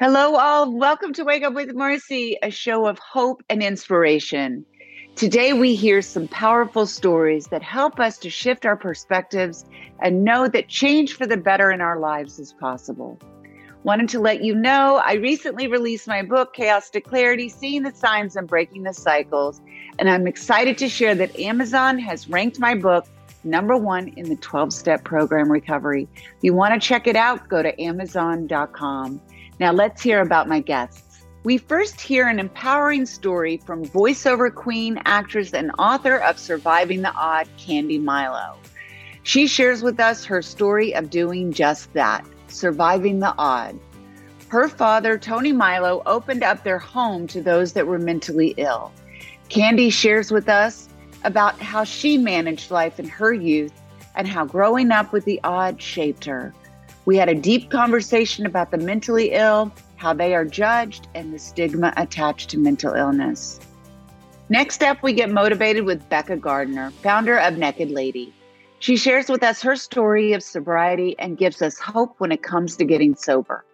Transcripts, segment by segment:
Hello, all. Welcome to Wake Up with Marci, a show of hope and inspiration. Today, we hear some powerful stories that help us to shift our perspectives and know that change for the better in our lives is possible. Wanted to let you know I recently released my book, Chaos to Clarity Seeing the Signs and Breaking the Cycles. And I'm excited to share that Amazon has ranked my book number one in the 12 step program recovery. If you want to check it out, go to amazon.com. Now let's hear about my guests. We first hear an empowering story from voiceover queen, actress, and author of Surviving the Odd, Candi Milo. She shares with us her story of doing just that, surviving the odd. Her father, Tony Milo, opened up their home to those that were mentally ill. Candi shares with us about how she managed life in her youth and how growing up with the odd shaped her. We had a deep conversation about the mentally ill, how they are judged, and the stigma attached to mental illness. Next up, we get motivated with Becca Gardner, founder of Naked Lady. She shares with us her story of sobriety and gives us hope when it comes to getting sober.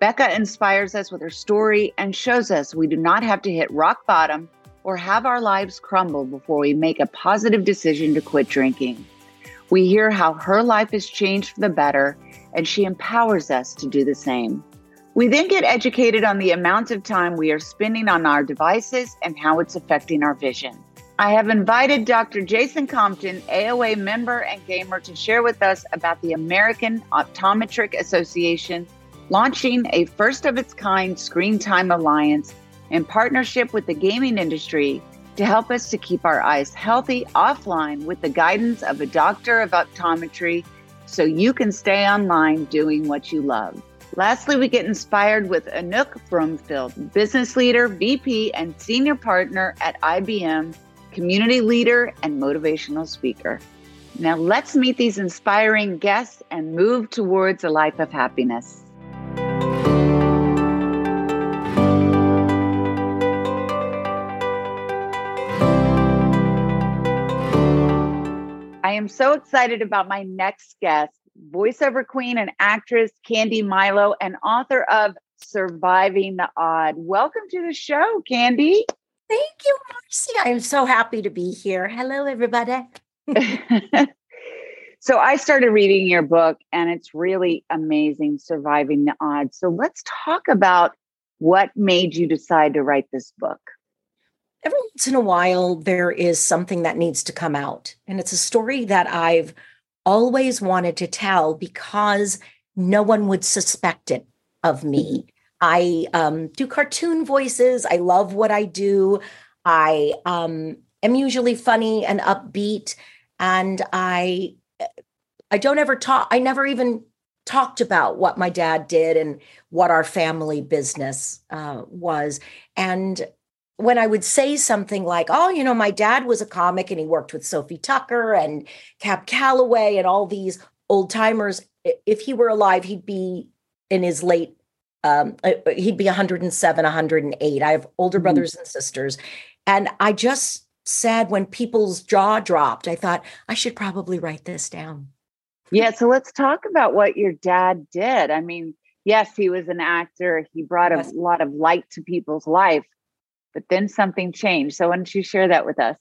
Becca inspires us with her story and shows us we do not have to hit rock bottom or have our lives crumble before we make a positive decision to quit drinking. We hear how her life has changed for the better and she empowers us to do the same. We then get educated on the amount of time we are spending on our devices and how it's affecting our vision. I have invited Dr. Jason Compton, AOA member and gamer, to share with us about the American Optometric Association launching a first of its kind screen time alliance in partnership with the gaming industry to help us to keep our eyes healthy offline with the guidance of a doctor of optometry so you can stay online doing what you love. Lastly, we get inspired with Anouk Brumfield, business leader, VP, and senior partner at IBM, community leader, and motivational speaker. Now, let's meet these inspiring guests and move towards a life of happiness. I am so excited about my next guest, voiceover queen and actress Candi Milo, and author of Surviving the Odd. Welcome to the show, Candi. Thank you, Marci. I'm so happy to be here. Hello, everybody. so, I started reading your book, and it's really amazing, Surviving the Odd. So, let's talk about what made you decide to write this book every once in a while there is something that needs to come out. And it's a story that i've always wanted to tell because no one would suspect it of me. Mm-hmm. i um, do cartoon voices. I love what i do. I um, am usually funny and upbeat. And i i don't ever talk i never even talked about what my dad did and what our family business uh, was. And when I would say something like, oh, you know, my dad was a comic and he worked with Sophie Tucker and Cab Calloway and all these old timers, if he were alive, he'd be in his late, um, uh, uh, he'd be 107, 108. I have older mm-hmm. brothers and sisters. And I just said, when people's jaw dropped, I thought, I should probably write this down. Yeah. So let's talk about what your dad did. I mean, yes, he was an actor, he brought a yes. lot of light to people's life but then something changed. So why don't you share that with us?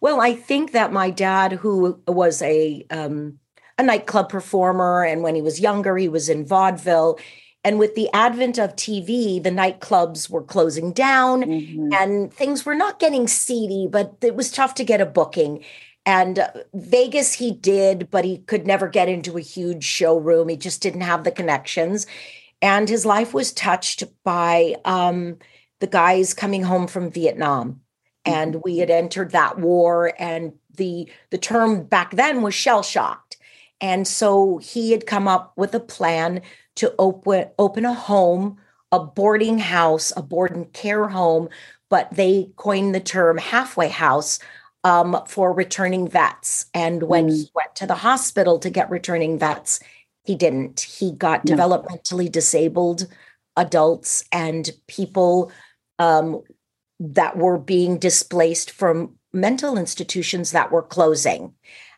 Well, I think that my dad, who was a um, a nightclub performer, and when he was younger, he was in vaudeville. And with the advent of TV, the nightclubs were closing down, mm-hmm. and things were not getting seedy, but it was tough to get a booking. And uh, Vegas, he did, but he could never get into a huge showroom. He just didn't have the connections, and his life was touched by. Um, the guys coming home from Vietnam. And we had entered that war, and the the term back then was shell shocked. And so he had come up with a plan to open open a home, a boarding house, a board and care home, but they coined the term halfway house um, for returning vets. And when mm. he went to the hospital to get returning vets, he didn't. He got no. developmentally disabled adults and people um, that were being displaced from mental institutions that were closing.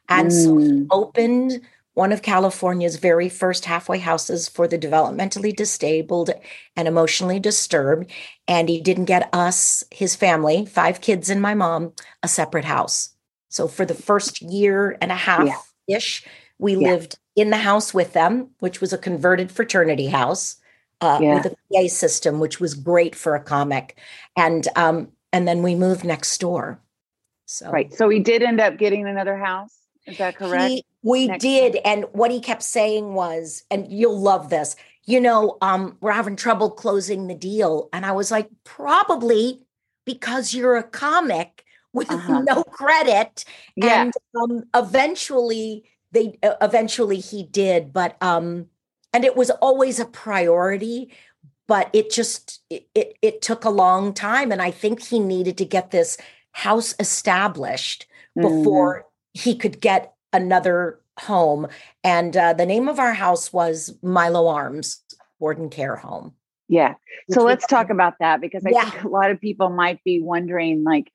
And mm. so he mm. opened one of California's very first halfway houses for the developmentally disabled and emotionally disturbed. And he didn't get us, his family, five kids and my mom, a separate house. So for the first year and a half ish, yeah. we yeah. lived in the house with them, which was a converted fraternity house uh, yeah. with a PA system, which was great for a comic. And um, and then we moved next door. So right. So we did end up getting another house. Is that correct? He, we next did. And what he kept saying was, and you'll love this, you know, um, we're having trouble closing the deal. And I was like, probably because you're a comic with uh-huh. no credit. Yeah. And um, eventually they uh, eventually he did, but um and it was always a priority but it just it, it, it took a long time and i think he needed to get this house established before mm. he could get another home and uh, the name of our house was milo arms board and care home yeah so let's talk about that because i yeah. think a lot of people might be wondering like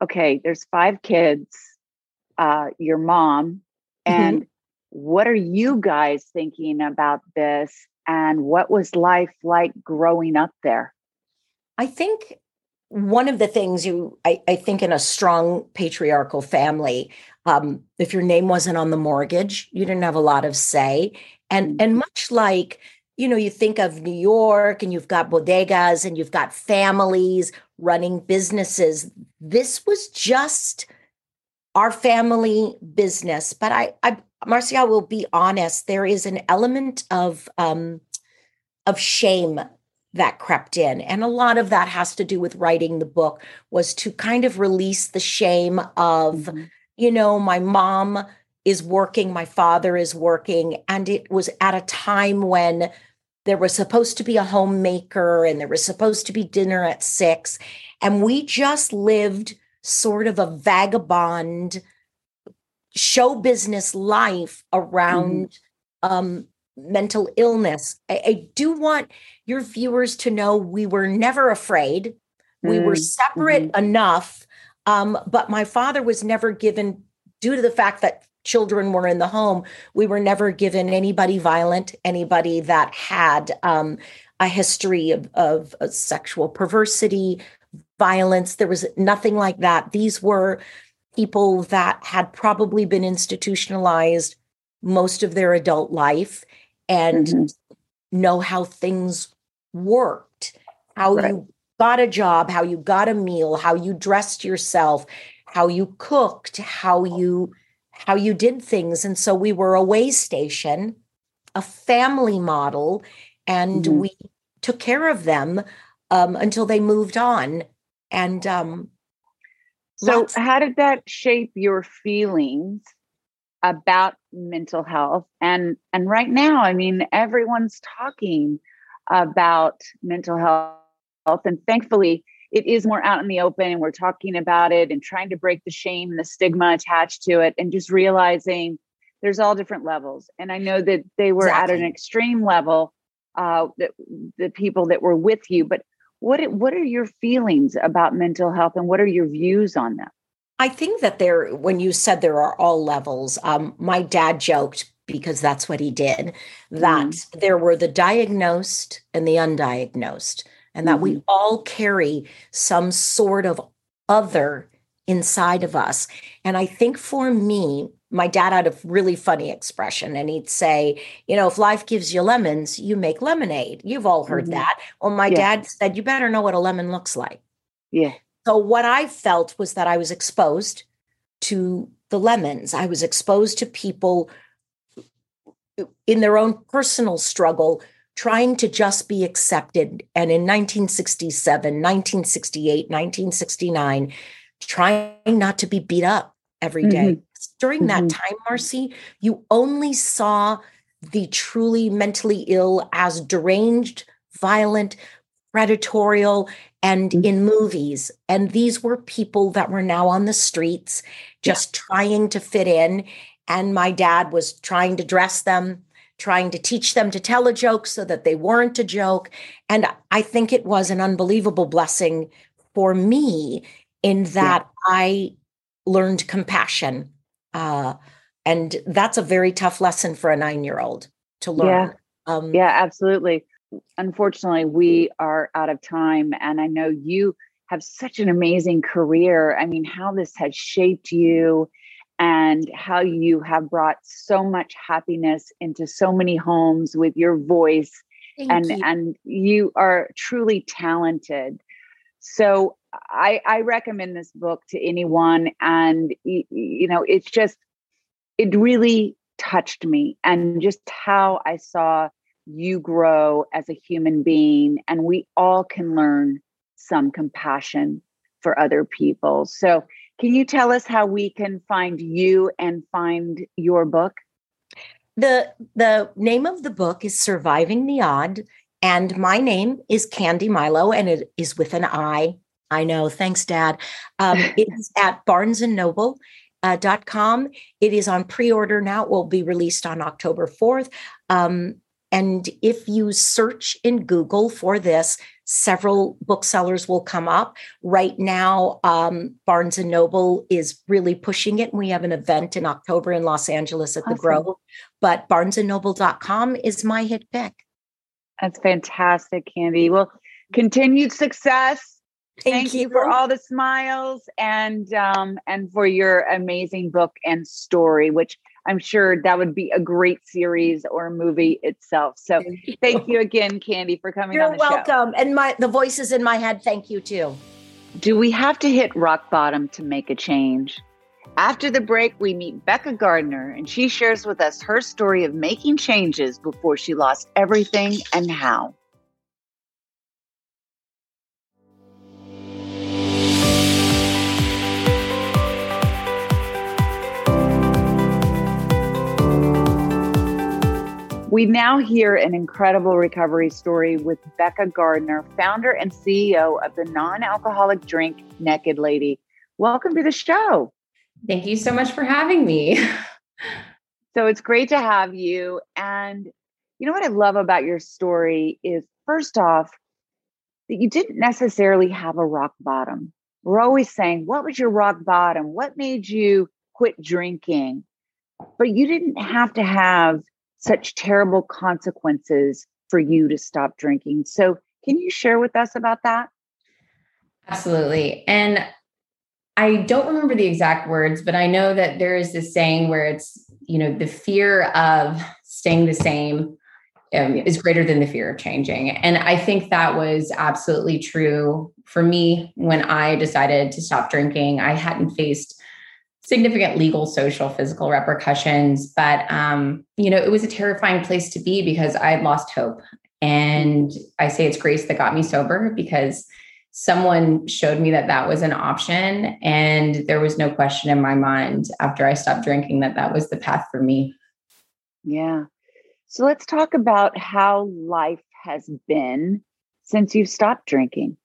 okay there's five kids uh, your mom and mm-hmm. What are you guys thinking about this and what was life like growing up there? I think one of the things you, I, I think, in a strong patriarchal family, um, if your name wasn't on the mortgage, you didn't have a lot of say. And mm-hmm. and much like you know, you think of New York and you've got bodegas and you've got families running businesses. This was just our family business. But I, I Marcia will be honest, there is an element of um, of shame that crept in and a lot of that has to do with writing the book was to kind of release the shame of mm-hmm. you know my mom is working my father is working and it was at a time when there was supposed to be a homemaker and there was supposed to be dinner at 6 and we just lived sort of a vagabond show business life around mm-hmm. um, mental illness. I, I, do want your viewers to know we were never afraid. We mm-hmm. were separate mm-hmm. enough, um, but my father was never given, due to the fact that children were in the home, we were never given anybody violent, anybody that had um, a history of, of, of sexual perversity, violence. There was nothing like that. These were people that had probably been institutionalized most of their adult life and mm-hmm. know how things worked, how right. you got a job, how you got a meal, how you dressed yourself, how you cooked, how you how you did things. And so we were a way station, a family model, and mm-hmm. we took care of them um, until they moved on. And um, so, how did that shape your feelings about mental health? And and right now, I mean, everyone's talking about mental health, and thankfully, it is more out in the open, and we're talking about it and trying to break the shame and the stigma attached to it, and just realizing there's all different levels. And I know that they were exactly. at an extreme level, uh, that the people that were with you, but what what are your feelings about mental health and what are your views on them? I think that there, when you said there are all levels, um, my dad joked because that's what he did that mm. there were the diagnosed and the undiagnosed, and that mm. we mm-hmm. all carry some sort of other inside of us. And I think for me, my dad had a really funny expression and he'd say you know if life gives you lemons you make lemonade. You've all heard mm-hmm. that. Well my yeah. dad said you better know what a lemon looks like. Yeah. So what i felt was that i was exposed to the lemons. I was exposed to people in their own personal struggle trying to just be accepted. And in 1967 1968 1969 trying not to be beat up every day. Mm-hmm during mm-hmm. that time, Marci, you only saw the truly mentally ill as deranged, violent, predatorial, and mm-hmm. in movies. And these were people that were now on the streets just yeah. trying to fit in. And my dad was trying to dress them, trying to teach them to tell a joke so that they weren't a joke. And I think it was an unbelievable blessing for me in that yeah. I learned compassion uh, And that's a very tough lesson for a nine year old to learn. Yeah. Um, yeah, absolutely. Unfortunately, we are out of time. And I know you have such an amazing career. I mean, how this has shaped you and how you have brought so much happiness into so many homes with your voice Thank and you. and you are truly talented so i i recommend this book to anyone and you know it's just it really touched me and just how i saw you grow as a human being and we all can learn some compassion for other people so can you tell us how we can find you and find your book? The the name of the book is Surviving the Odd and my name is Candi Milo and it is with an I. I know. Thanks, Dad. Um, it is at Barnes and Noble. Uh, dot com. It is on pre-order now. It will be released on October 4th. Um, and if you search in Google for this, several booksellers will come up. Right now, um, Barnes and Noble is really pushing it. And we have an event in October in Los Angeles at awesome. the Grove, but barnesandnoble.com is my hit pick. That's fantastic, Candi. Well, continued success. Thank, Thank you. you. for all the smiles and um, and for your amazing book and story, which I'm sure that would be a great series or movie itself. So thank you, thank you again, Candi, for coming You're on the welcome. show. And my the voices in my head, thank you too. Do we have to hit rock bottom to make a change? After the break, we meet Becca Gardner, and she shares with us her story of making changes before she lost everything and how. We now hear an incredible recovery story with Becca Gardner, founder and CEO of the non alcoholic drink Naked Lady. Welcome to the show. Thank you so much for having me. so it's great to have you. And you know what I love about your story is first off, that you didn't necessarily have a rock bottom. We're always saying, What was your rock bottom? What made you quit drinking? But you didn't have to have such terrible consequences for you to stop drinking. So, can you share with us about that? Absolutely. And I don't remember the exact words, but I know that there is this saying where it's, you know, the fear of staying the same um, is greater than the fear of changing. And I think that was absolutely true for me when I decided to stop drinking. I hadn't faced significant legal, social, physical repercussions. But, um, you know, it was a terrifying place to be because I had lost hope. And I say it's grace that got me sober because someone showed me that that was an option. And there was no question in my mind after I stopped drinking that that was the path for me. Yeah. So let's talk about how life has been since you've stopped drinking.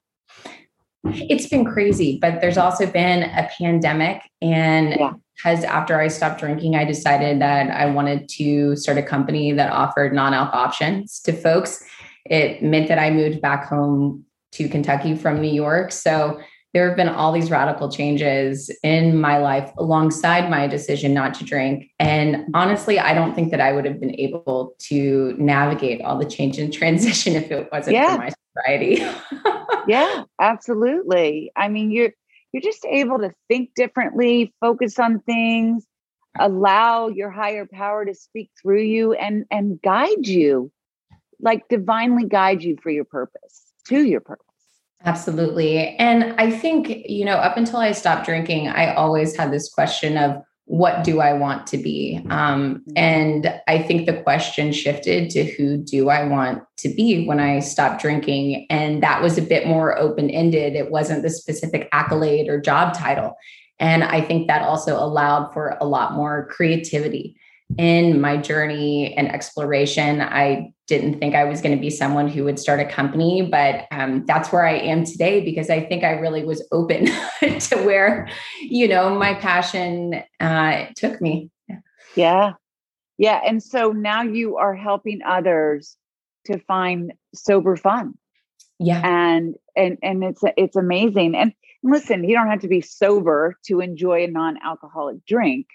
It's been crazy, but there's also been a pandemic. And yeah. because after I stopped drinking, I decided that I wanted to start a company that offered non alc options to folks. It meant that I moved back home to Kentucky from New York. So there have been all these radical changes in my life alongside my decision not to drink. And honestly, I don't think that I would have been able to navigate all the change and transition if it wasn't yeah. for my sobriety. yeah, absolutely. I mean, you're you're just able to think differently, focus on things, allow your higher power to speak through you and and guide you, like divinely guide you for your purpose, to your purpose. Absolutely. And I think, you know, up until I stopped drinking, I always had this question of what do I want to be? Um, mm-hmm. and I think the question shifted to who do I want to be when I stopped drinking? And that was a bit more open ended. It wasn't the specific accolade or job title. And I think that also allowed for a lot more creativity in my journey and exploration. I didn't think I was going to be someone who would start a company, but um, that's where I am today because I think I really was open to where, you know, my passion uh, took me. Yeah. yeah. And so now you are helping others to find sober fun. Yeah. And, and, and it's, it's amazing. And listen, you don't have to be sober to enjoy a non alcoholic drink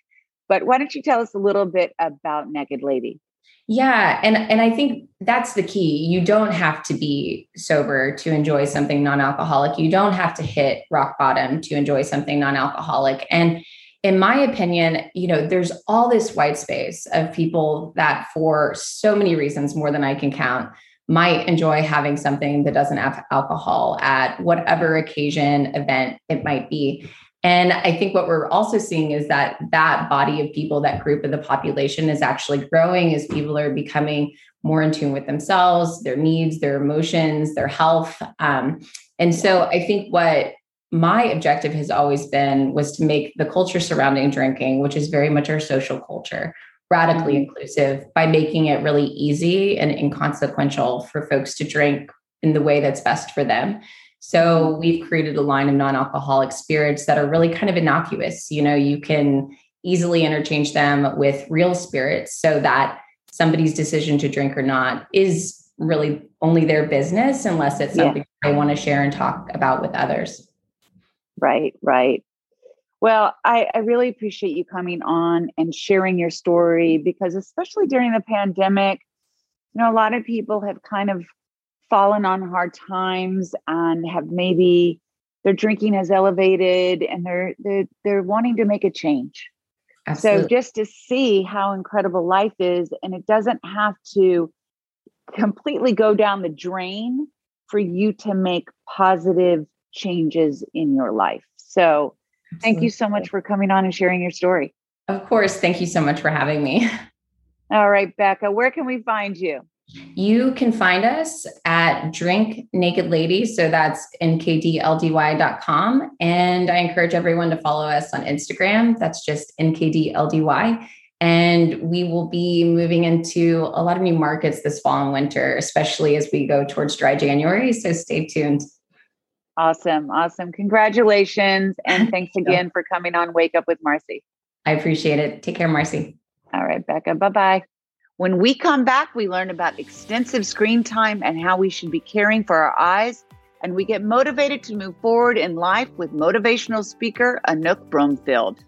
But why don't you tell us a little bit about Naked Lady? Yeah, and and I think that's the key. You don't have to be sober to enjoy something non-alcoholic. You don't have to hit rock bottom to enjoy something non-alcoholic. And in my opinion, you know, there's all this white space of people that for so many reasons more than I can count might enjoy having something that doesn't have alcohol at whatever occasion event it might be. And I think what we're also seeing is that that body of people, that group of the population is actually growing as people are becoming more in tune with themselves, their needs, their emotions, their health. Um, and so I think what my objective has always been was to make the culture surrounding drinking, which is very much our social culture, radically mm-hmm. inclusive by making it really easy and inconsequential for folks to drink in the way that's best for them. So we've created a line of non-alcoholic spirits that are really kind of innocuous. You know, you can easily interchange them with real spirits so that somebody's decision to drink or not is really only their business unless it's something yeah. they want to share and talk about with others. Right, right. Well, I, I really appreciate you coming on and sharing your story because, especially during the pandemic, you know, a lot of people have kind of fallen on hard times and have maybe their drinking has elevated and they're they're, they're wanting to make a change. Absolutely. So just to see how incredible life is and it doesn't have to completely go down the drain for you to make positive changes in your life. So Absolutely. thank you so much for coming on and sharing your story. Of course. Thank you so much for having me. All right, Becca, where can we find you? You can find us at Drink Naked Lady. So that's nkdldy.com. And I encourage everyone to follow us on Instagram. That's just nkdldy. And we will be moving into a lot of new markets this fall and winter, especially as we go towards dry January. So stay tuned. Awesome. Awesome. Congratulations. And thanks again for coming on Wake Up with Marci. I appreciate it. Take care, Marci. All right, Becca. Bye bye. When we come back, we learn about extensive screen time and how we should be caring for our eyes. And we get motivated to move forward in life with motivational speaker Anouk Brumfield.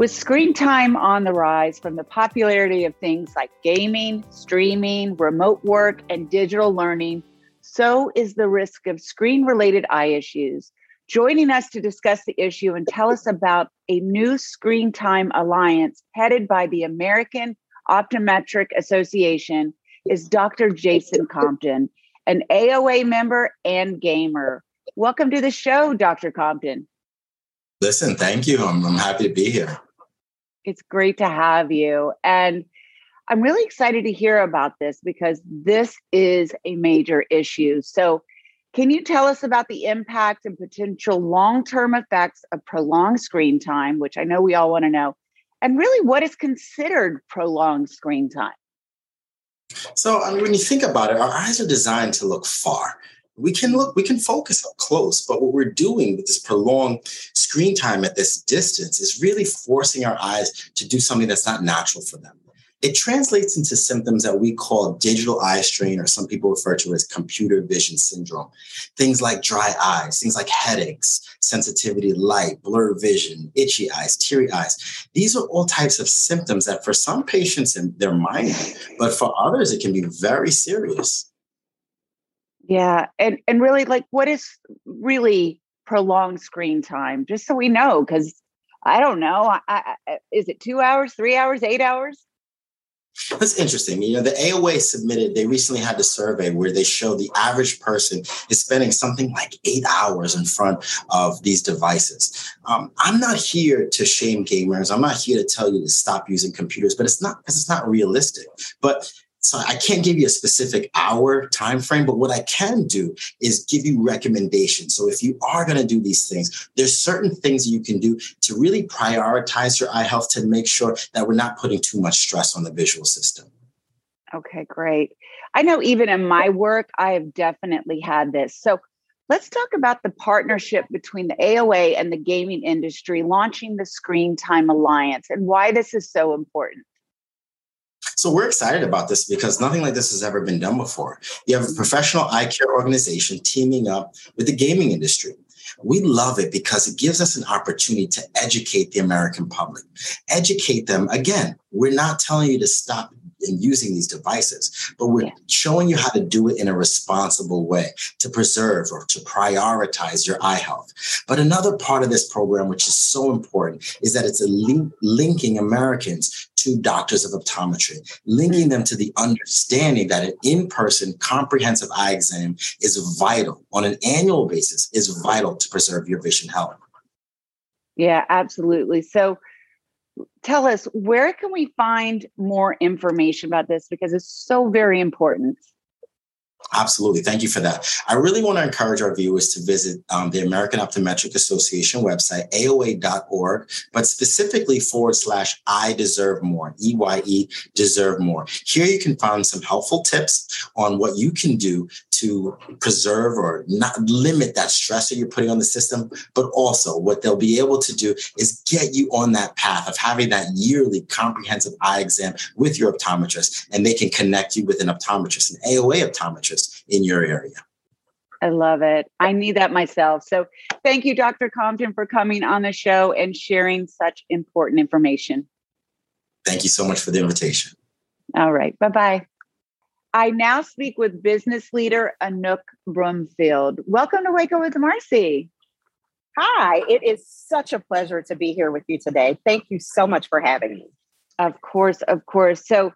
With screen time on the rise from the popularity of things like gaming, streaming, remote work, and digital learning, so is the risk of screen related eye issues. Joining us to discuss the issue and tell us about a new screen time alliance headed by the American Optometric Association is Dr. Jason Compton, an AOA member and gamer. Welcome to the show, Dr. Compton. Listen, thank you. I'm, I'm happy to be here. It's great to have you. And I'm really excited to hear about this because this is a major issue. So, can you tell us about the impact and potential long term effects of prolonged screen time, which I know we all want to know, and really what is considered prolonged screen time? So, I mean, when you think about it, our eyes are designed to look far we can look, we can focus up close, but what we're doing with this prolonged screen time at this distance is really forcing our eyes to do something that's not natural for them. It translates into symptoms that we call digital eye strain, or some people refer to as computer vision syndrome. Things like dry eyes, things like headaches, sensitivity light, blurred vision, itchy eyes, teary eyes. These are all types of symptoms that for some patients they're minor, but for others it can be very serious. Yeah, and and really, like, what is really prolonged screen time? Just so we know, because I don't know. I, I, is it two hours, three hours, eight hours? That's interesting. You know, the AOA submitted, they recently had a survey where they show the average person is spending something like eight hours in front of these devices. Um, I'm not here to shame gamers. I'm not here to tell you to stop using computers, but it's not because it's not realistic. But so I can't give you a specific hour time frame, but what I can do is give you recommendations. So if you are going to do these things, there's certain things you can do to really prioritize your eye health to make sure that we're not putting too much stress on the visual system. Okay, great. I know even in my work, I have definitely had this. So let's talk about the partnership between the AOA and the gaming industry launching the Screen Time Alliance and why this is so important. So we're excited about this because nothing like this has ever been done before. You have a professional eye care organization teaming up with the gaming industry. We love it because it gives us an opportunity to educate the American public. Educate them. Again, we're not telling you to stop in using these devices, but we're yeah. showing you how to do it in a responsible way to preserve or to prioritize your eye health. But another part of this program, which is so important, is that it's a link, linking Americans to doctors of optometry, linking mm. them to the understanding that an in-person comprehensive eye exam is vital on an annual basis, is vital to preserve your vision health. Yeah, absolutely. So tell us where can we find more information about this? Because it's so very important Absolutely. Thank you for that. I really want to encourage our viewers to visit um, the American Optometric Association website, AOA.org, but specifically forward slash I deserve more, EYE deserve more. Here you can find some helpful tips on what you can do to preserve or not limit that stress that you're putting on the system. But also, what they'll be able to do is get you on that path of having that yearly comprehensive eye exam with your optometrist, and they can connect you with an optometrist, an AOA optometrist in your area. I love it. I need that myself. So, thank you, Dr. Compton, for coming on the show and sharing such important information. Thank you so much for the invitation. All right. Bye bye. I now speak with business leader Anouk Brumfield. Welcome to Wake Up with Marci. Hi, it is such a pleasure to be here with you today. Thank you so much for having me. Of course, of course. So,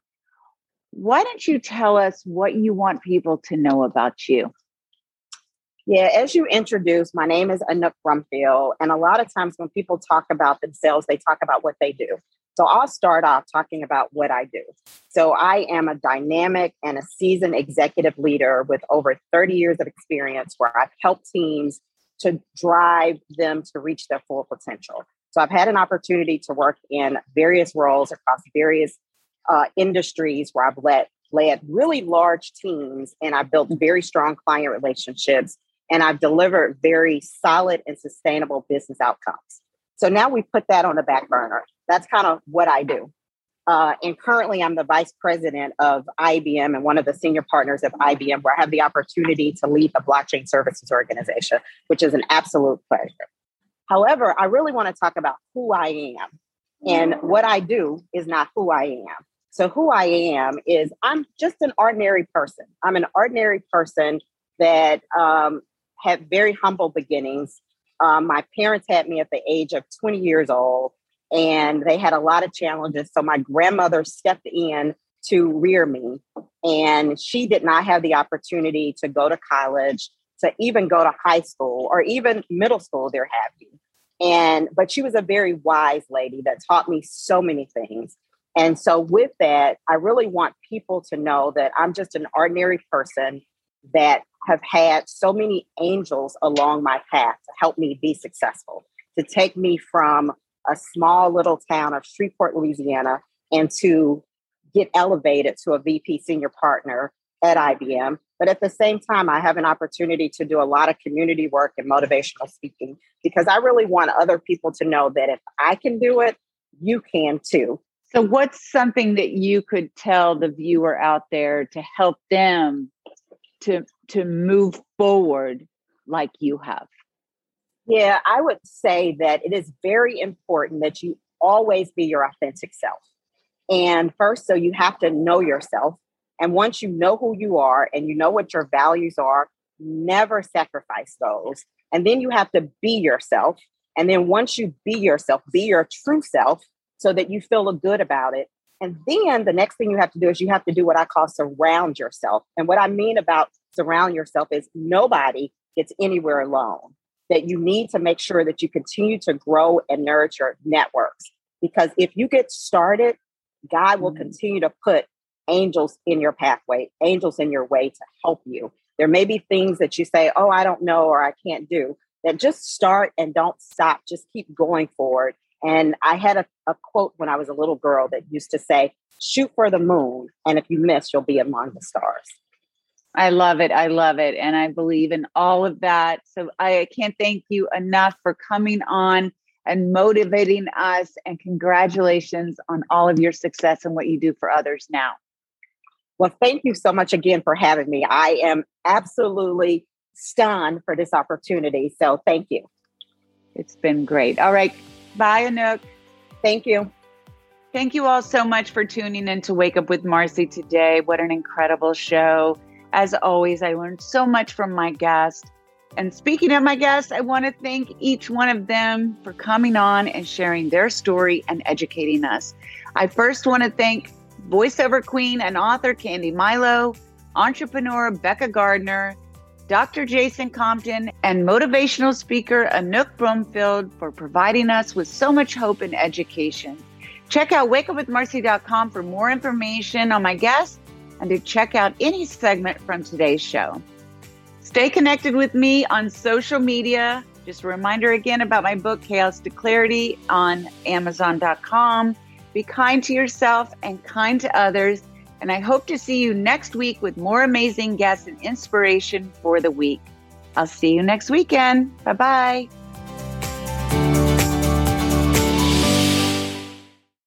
why don't you tell us what you want people to know about you? Yeah, as you introduced, my name is Anouk Brumfield. And a lot of times when people talk about themselves, they talk about what they do. So I'll start off talking about what I do. So I am a dynamic and a seasoned executive leader with over 30 years of experience where I've helped teams to drive them to reach their full potential. So I've had an opportunity to work in various roles across various uh, industries where I've led led really large teams and I've built very strong client relationships and I've delivered very solid and sustainable business outcomes. So now we put that on the back burner that's kind of what I do. Uh, and currently, I'm the vice president of IBM and one of the senior partners of IBM, where I have the opportunity to lead the blockchain services organization, which is an absolute pleasure. However, I really want to talk about who I am. And what I do is not who I am. So, who I am is I'm just an ordinary person. I'm an ordinary person that um, had very humble beginnings. Um, my parents had me at the age of 20 years old and they had a lot of challenges. So my grandmother stepped in to rear me, and she did not have the opportunity to go to college, to even go to high school or even middle school, they're happy. And but she was a very wise lady that taught me so many things. And so with that, I really want people to know that I'm just an ordinary person that have had so many angels along my path to help me be successful, to take me from a small little town of Shreveport, Louisiana, and to get elevated to a VP senior partner at IBM. But at the same time, I have an opportunity to do a lot of community work and motivational speaking because I really want other people to know that if I can do it, you can too. So, what's something that you could tell the viewer out there to help them to to move forward like you have? Yeah, I would say that it is very important that you always be your authentic self. And first, so you have to know yourself. And once you know who you are and you know what your values are, never sacrifice those. And then you have to be yourself. And then once you be yourself, be your true self so that you feel good about it. And then the next thing you have to do is you have to do what I call surround yourself. And what I mean about surround yourself is nobody gets anywhere alone that you need to make sure that you continue to grow and nurture networks. Because if you get started, God will mm-hmm. continue to put angels in your pathway, angels in your way to help you. There may be things that you say, oh, I don't know or I can't do, that just start and don't stop. Just keep going forward. And I had a, a quote when I was a little girl that used to say, shoot for the moon. And if you miss, you'll be among the stars. I love it. I love it. And I believe in all of that. So I can't thank you enough for coming on and motivating us. And congratulations on all of your success and what you do for others now. Well, thank you so much again for having me. I am absolutely stunned for this opportunity. So thank you. It's been great. All right. Bye, Anouk. Thank you. Thank you all so much for tuning in to Wake Up with Marci today. What an incredible show. As always, I learned so much from my guest. And speaking of my guests, I want to thank each one of them for coming on and sharing their story and educating us. I first want to thank voiceover queen and author Candi Milo, entrepreneur Becca Gardner, Dr. Jason Compton, and motivational speaker Anouk Brumfield for providing us with so much hope and education. Check out wakeupwithmarci.com for more information on my guests and to check out any segment from today's show. Stay connected with me on social media. Just a reminder again about my book, Chaos to Clarity, on Amazon.com. Be kind to yourself and kind to others and I hope to see you next week with more amazing guests and inspiration for the week. I'll see you next weekend. Bye bye.